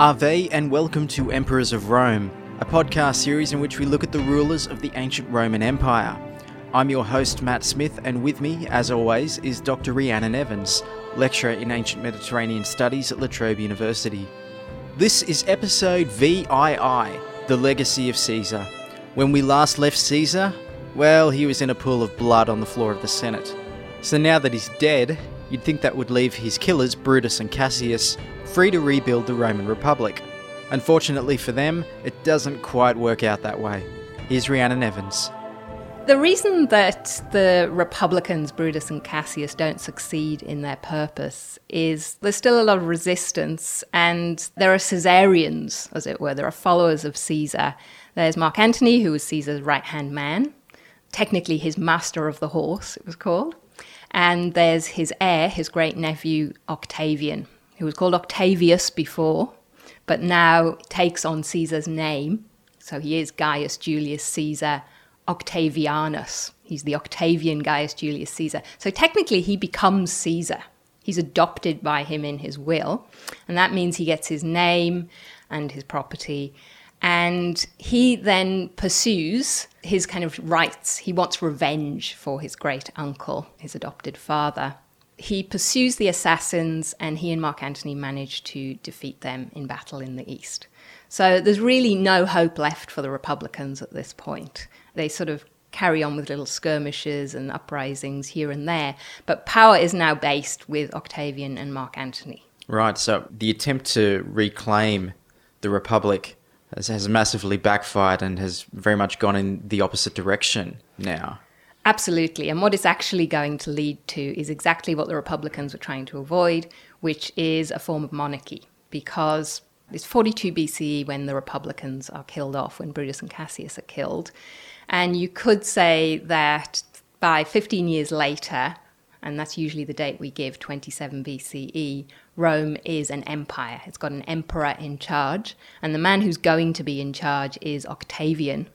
Ave and welcome to Emperors of Rome, a podcast series in which we look at the rulers of the ancient Roman Empire. I'm your host, Matt Smith, and with me, as always, is Dr. Rhiannon Evans, lecturer in ancient Mediterranean studies at La Trobe University. This is episode VII, The Legacy of Caesar. When we last left Caesar, well, he was in a pool of blood on the floor of the Senate. So now that he's dead, you'd think that would leave his killers, Brutus and Cassius, free to rebuild the Roman Republic. Unfortunately for them, it doesn't quite work out that way. Here's Rhiannon Evans. The reason that the Republicans, Brutus and Cassius, don't succeed in their purpose is there's still a lot of resistance, and there are Caesarians, as it were. There are followers of Caesar. There's Mark Antony, who was Caesar's right hand man, technically his master of the horse, it was called. And there's his heir, his great nephew, Octavian, who was called Octavius before, but now takes on Caesar's name. So he is Gaius Julius Caesar Octavianus. He's the Octavian Gaius Julius Caesar. So technically, he becomes Caesar. He's adopted by him in his will, and that means he gets his name and his property. And he then pursues his kind of rights. He wants revenge for his great uncle, his adopted father he pursues the assassins and he and Mark Antony manage to defeat them in battle in the east. So there's really no hope left for the Republicans at this point. They sort of carry on with little skirmishes and uprisings here and there, but power is now based with Octavian and Mark Antony. Right, so the attempt to reclaim the Republic has, massively backfired and has very much gone in the opposite direction now. Absolutely. And what it's actually going to lead to is exactly what the Republicans were trying to avoid, which is a form of monarchy. Because it's 42 BCE when the Republicans are killed off, when Brutus and Cassius are killed. And you could say that by 15 years later, and that's usually the date we give, 27 BCE, Rome is an empire. It's got an emperor in charge. And the man who's going to be in charge is Octavian,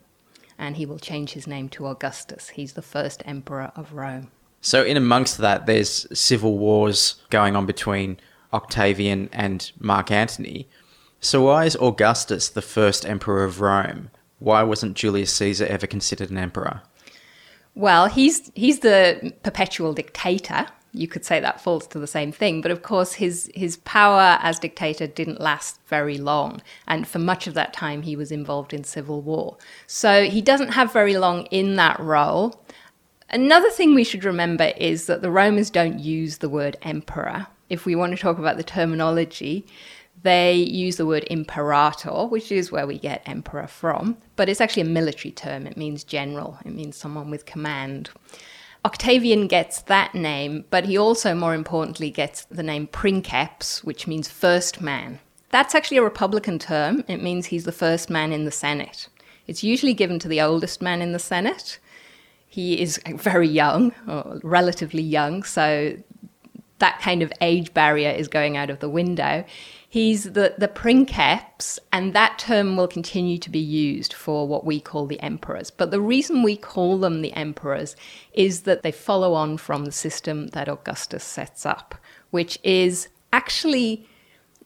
and he will change his name to Augustus. He's the first emperor of Rome. So, in amongst that, there's civil wars going on between Octavian and Mark Antony. So, why is Augustus the first emperor of Rome? Why wasn't Julius Caesar ever considered an emperor? Well, he's he's the perpetual dictator, you could say that falls to the same thing. But of course, his his power as dictator didn't last very long, and for much of that time, he was involved in civil war. So he doesn't have very long in that role. Another thing we should remember is that the Romans don't use the word emperor. If we want to talk about the terminology, they use the word imperator, which is where we get emperor from, but it's actually a military term. It means general, it means someone with command. Octavian gets that name, but he also, more importantly, gets the name princeps, which means first man. That's actually a Republican term. It means he's the first man in the Senate. It's usually given to the oldest man in the Senate. He is very young, or relatively young, so that kind of age barrier is going out of the window. He's the, the princeps, and that term will continue to be used for what we call the emperors. But the reason we call them the emperors is that they follow on from the system that Augustus sets up, which is actually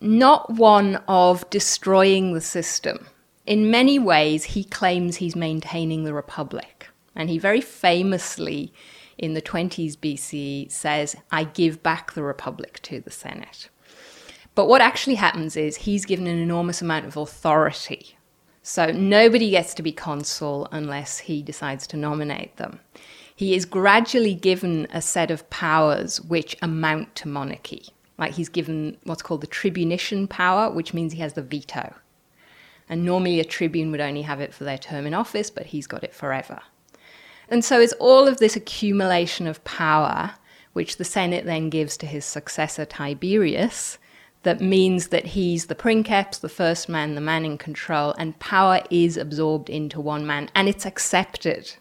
not one of destroying the system. In many ways, he claims he's maintaining the republic. And he very famously, in the 20s BC, says, I give back the republic to the Senate. But what actually happens is he's given an enormous amount of authority. So nobody gets to be consul unless he decides to nominate them. He is gradually given a set of powers which amount to monarchy. Like he's given what's called the tribunician power, which means he has the veto. And normally a tribune would only have it for their term in office, but he's got it forever. And so it's all of this accumulation of power, which the Senate then gives to his successor Tiberius, that means that he's the princeps, the first man, the man in control, and power is absorbed into one man, and it's accepted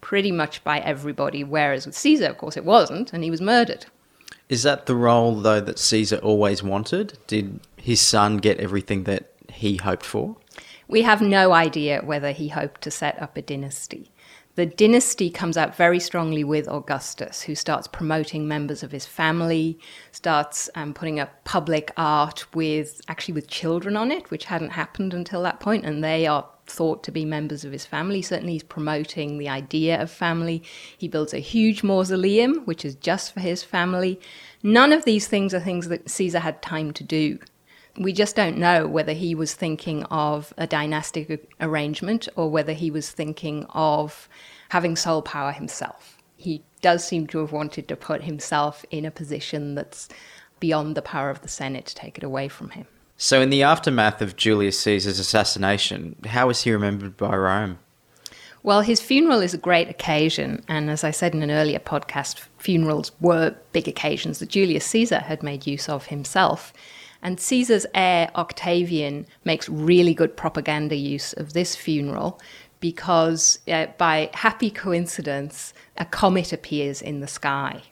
pretty much by everybody. Whereas with Caesar, of course, it wasn't, and he was murdered. Is that the role, though, that Caesar always wanted? Did his son get everything that he hoped for? We have no idea whether he hoped to set up a dynasty. The dynasty comes out very strongly with Augustus, who starts promoting members of his family, starts um, putting up public art with actually with children on it, which hadn't happened until that point, and they are thought to be members of his family. Certainly, he's promoting the idea of family. He builds a huge mausoleum, which is just for his family. None of these things are things that Caesar had time to do. We just don't know whether he was thinking of a dynastic arrangement or whether he was thinking of having sole power himself. He does seem to have wanted to put himself in a position that's beyond the power of the Senate to take it away from him. So, in the aftermath of Julius Caesar's assassination, how was he remembered by Rome? Well, his funeral is a great occasion, and as I said in an earlier podcast, funerals were big occasions that Julius Caesar had made use of himself. And Caesar's heir, Octavian, makes really good propaganda use of this funeral because, uh, by happy coincidence, a comet appears in the sky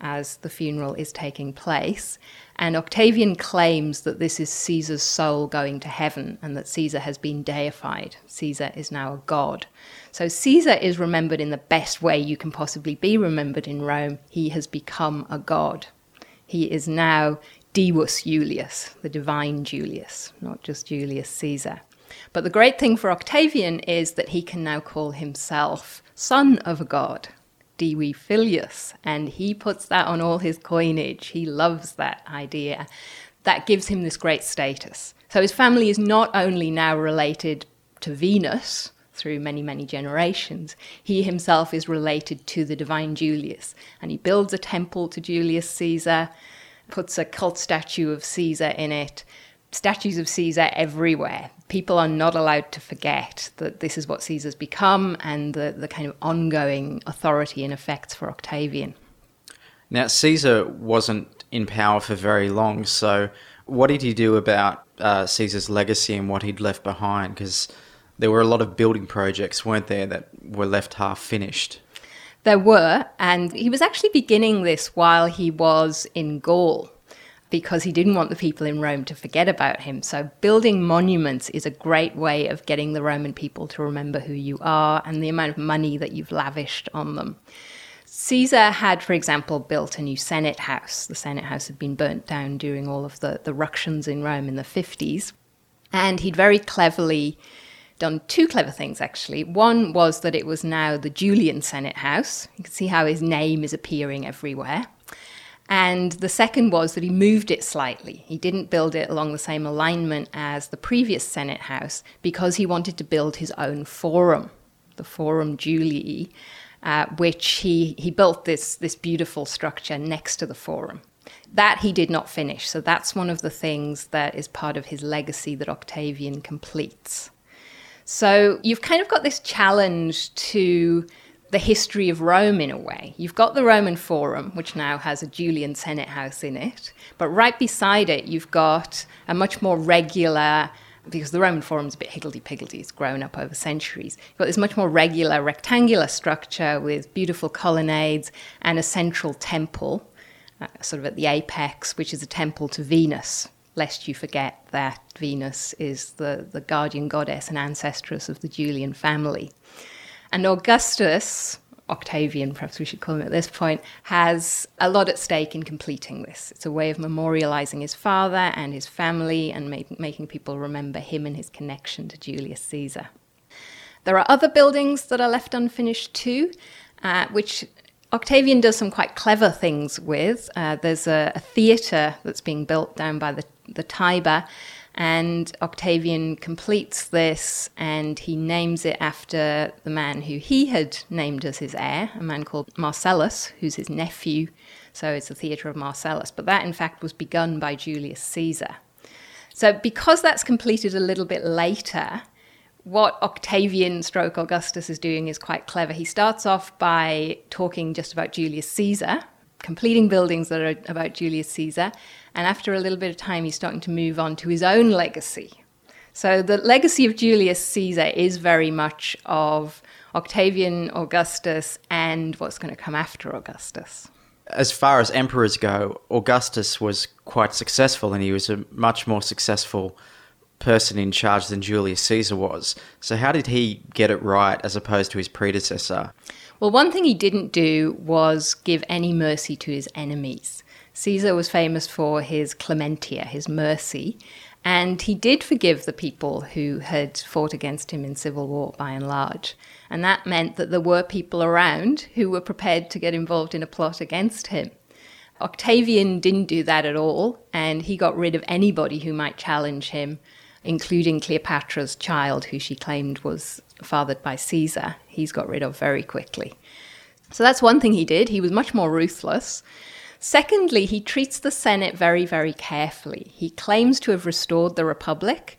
as the funeral is taking place. And Octavian claims that this is Caesar's soul going to heaven and that Caesar has been deified. Caesar is now a god. So Caesar is remembered in the best way you can possibly be remembered in Rome. He has become a god. He is now Divus Julius, the divine Julius, not just Julius Caesar. But the great thing for Octavian is that he can now call himself son of a god. Divi Filius, and he puts that on all his coinage. He loves that idea. That gives him this great status. So his family is not only now related to Venus through many, many generations, he himself is related to the divine Julius. And he builds a temple to Julius Caesar, puts a cult statue of Caesar in it, statues of Caesar everywhere. People are not allowed to forget that this is what Caesar's become and the, the kind of ongoing authority and effects for Octavian. Now, Caesar wasn't in power for very long, so what did he do about uh, Caesar's legacy and what he'd left behind? Because there were a lot of building projects, weren't there, that were left half finished? There were, and he was actually beginning this while he was in Gaul because he didn't want the people in Rome to forget about him. So, building monuments is a great way of getting the Roman people to remember who you are and the amount of money that you've lavished on them. Caesar had, for example, built a new Senate house. The Senate house had been burnt down during all of the, the ructions in Rome in the 50s. And he'd very cleverly done two clever things, actually. One was that it was now the Julian Senate house. You can see how his name is appearing everywhere. And the second was that he moved it slightly. He didn't build it along the same alignment as the previous Senate House because he wanted to build his own forum, the Forum Julii, uh, which he, he built this, this beautiful structure next to the Forum. That he did not finish. So that's one of the things that is part of his legacy that Octavian completes. So you've kind of got this challenge to the history of Rome in a way. You've got the Roman Forum, which now has a Julian Senate house in it, but right beside it, you've got a much more regular, because the Roman Forum's a bit higgledy piggledy, it's grown up over centuries. You've got this much more regular rectangular structure with beautiful colonnades and a central temple, uh, sort of at the apex, which is a temple to Venus. Lest you forget that Venus is the, the guardian goddess and ancestress of the Julian family. And Augustus, Octavian, perhaps we should call him at this point, has a lot at stake in completing this. It's a way of memorializing his father and his family and make, making people remember him and his connection to Julius Caesar. There are other buildings that are left unfinished too, uh, which Octavian does some quite clever things with. Uh, there's a, a theatre that's being built down by the, the Tiber and Octavian completes this and he names it after the man who he had named as his heir, a man called Marcellus, who's his nephew. So it's the theatre of Marcellus. But that, in fact, was begun by Julius Caesar. So because that's completed a little bit later, what Octavian stroke Augustus is doing is quite clever. He starts off by talking just about Julius Caesar, completing buildings that are about Julius Caesar, and after a little bit of time, he's starting to move on to his own legacy. So the legacy of Julius Caesar is very much of Octavian, Augustus, and what's going to come after Augustus. As far as emperors go, Augustus was quite successful, and he was a much more successful person in charge than Julius Caesar was. So, how did he get it right as opposed to his predecessor? Well, one thing he didn't do was give any mercy to his enemies. Caesar was famous for his clementia, his mercy, and he did forgive the people who had fought against him in civil war by and large. And that meant that there were people around who were prepared to get involved in a plot against him. Octavian didn't do that at all, and he got rid of anybody who might challenge him, including Cleopatra's child, who she claimed was fathered by Caesar. He's got rid of very quickly. So that's one thing he did. He was much more ruthless. Secondly, he treats the Senate very, very carefully. He claims to have restored the Republic,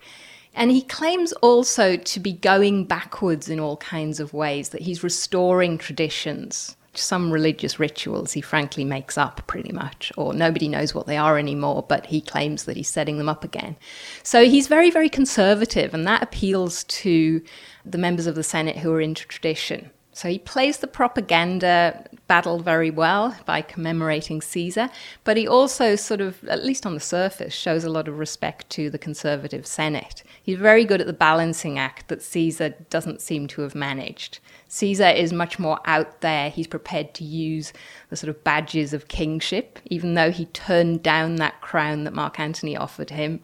and he claims also to be going backwards in all kinds of ways, that he's restoring traditions. Some religious rituals he frankly makes up pretty much, or nobody knows what they are anymore, but he claims that he's setting them up again. So he's very, very conservative, and that appeals to the members of the Senate who are into tradition. So he plays the propaganda battle very well by commemorating Caesar, but he also sort of, at least on the surface, shows a lot of respect to the conservative Senate. He's very good at the balancing act that Caesar doesn't seem to have managed. Caesar is much more out there. He's prepared to use the sort of badges of kingship, even though he turned down that crown that Mark Antony offered him.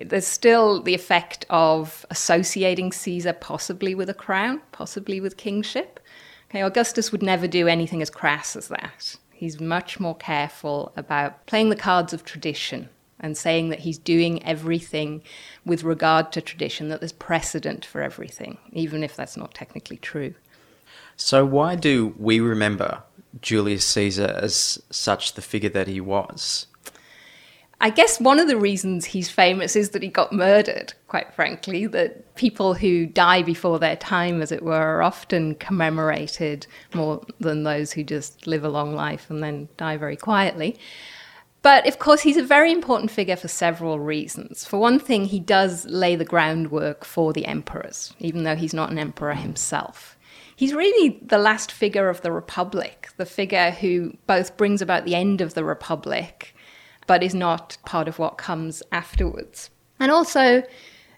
There's still the effect of associating Caesar possibly with a crown, possibly with kingship. Okay, Augustus would never do anything as crass as that. He's much more careful about playing the cards of tradition and saying that he's doing everything with regard to tradition, that there's precedent for everything, even if that's not technically true. So, why do we remember Julius Caesar as such the figure that he was? I guess one of the reasons he's famous is that he got murdered, quite frankly, that people who die before their time, as it were, are often commemorated more than those who just live a long life and then die very quietly. But of course, he's a very important figure for several reasons. For one thing, he does lay the groundwork for the emperors, even though he's not an emperor himself. He's really the last figure of the Republic, the figure who both brings about the end of the Republic but is not part of what comes afterwards. And also,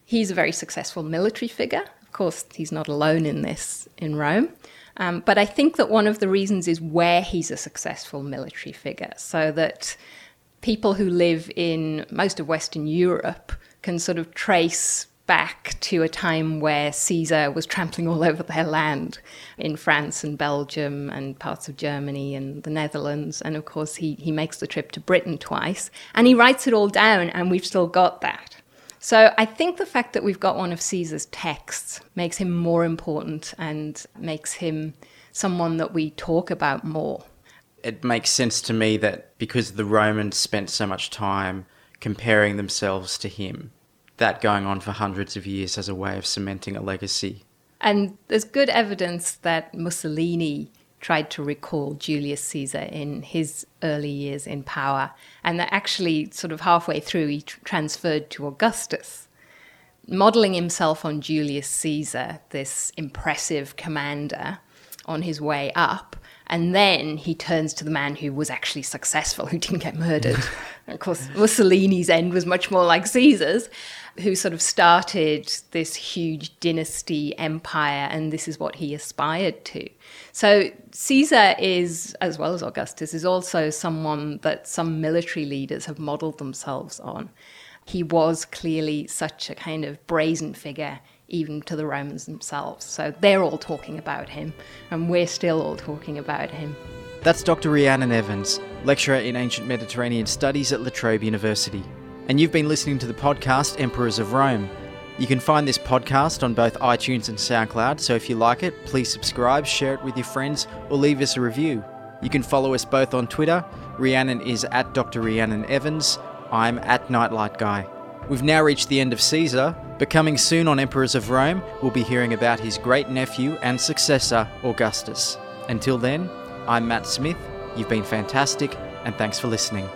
he's a very successful military figure. Of course, he's not alone in this in Rome. Um, but I think that one of the reasons is where he's a successful military figure, so that people who live in most of Western Europe can sort of trace back to a time where Caesar was trampling all over their land in France and Belgium and parts of Germany and the Netherlands. And of course, he, he makes the trip to Britain twice and he writes it all down, and we've still got that. So I think the fact that we've got one of Caesar's texts makes him more important and makes him someone that we talk about more. It makes sense to me that because the Romans spent so much time comparing themselves to him, that going on for hundreds of years as a way of cementing a legacy. And there's good evidence that Mussolini tried to recall Julius Caesar in his early years in power, and that actually, sort of halfway through, he tr- transferred to Augustus. Modeling himself on Julius Caesar, this impressive commander, on his way up, and then he turns to the man who was actually successful, who didn't get murdered. of course, Mussolini's end was much more like Caesar's who sort of started this huge dynasty empire, and this is what he aspired to. So Caesar is, as well as Augustus, is also someone that some military leaders have modeled themselves on. He was clearly such a kind of brazen figure, even to the Romans themselves. So they're all talking about him, and we're still all talking about him. That's Dr. Rhiannon Evans, lecturer in ancient Mediterranean studies at La Trobe University and you've been listening to the podcast Emperors of Rome. You can find this podcast on both iTunes and SoundCloud, so if you like it, please subscribe, share it with your friends, or leave us a review. You can follow us both on Twitter. Rhiannon is at Dr. Rhiannon Evans. I'm at Nightlight Guy. We've now reached the end of Caesar, but coming soon on Emperors of Rome, we'll be hearing about his great nephew and successor, Augustus. Until then, I'm Matt Smith. You've been fantastic, and thanks for listening.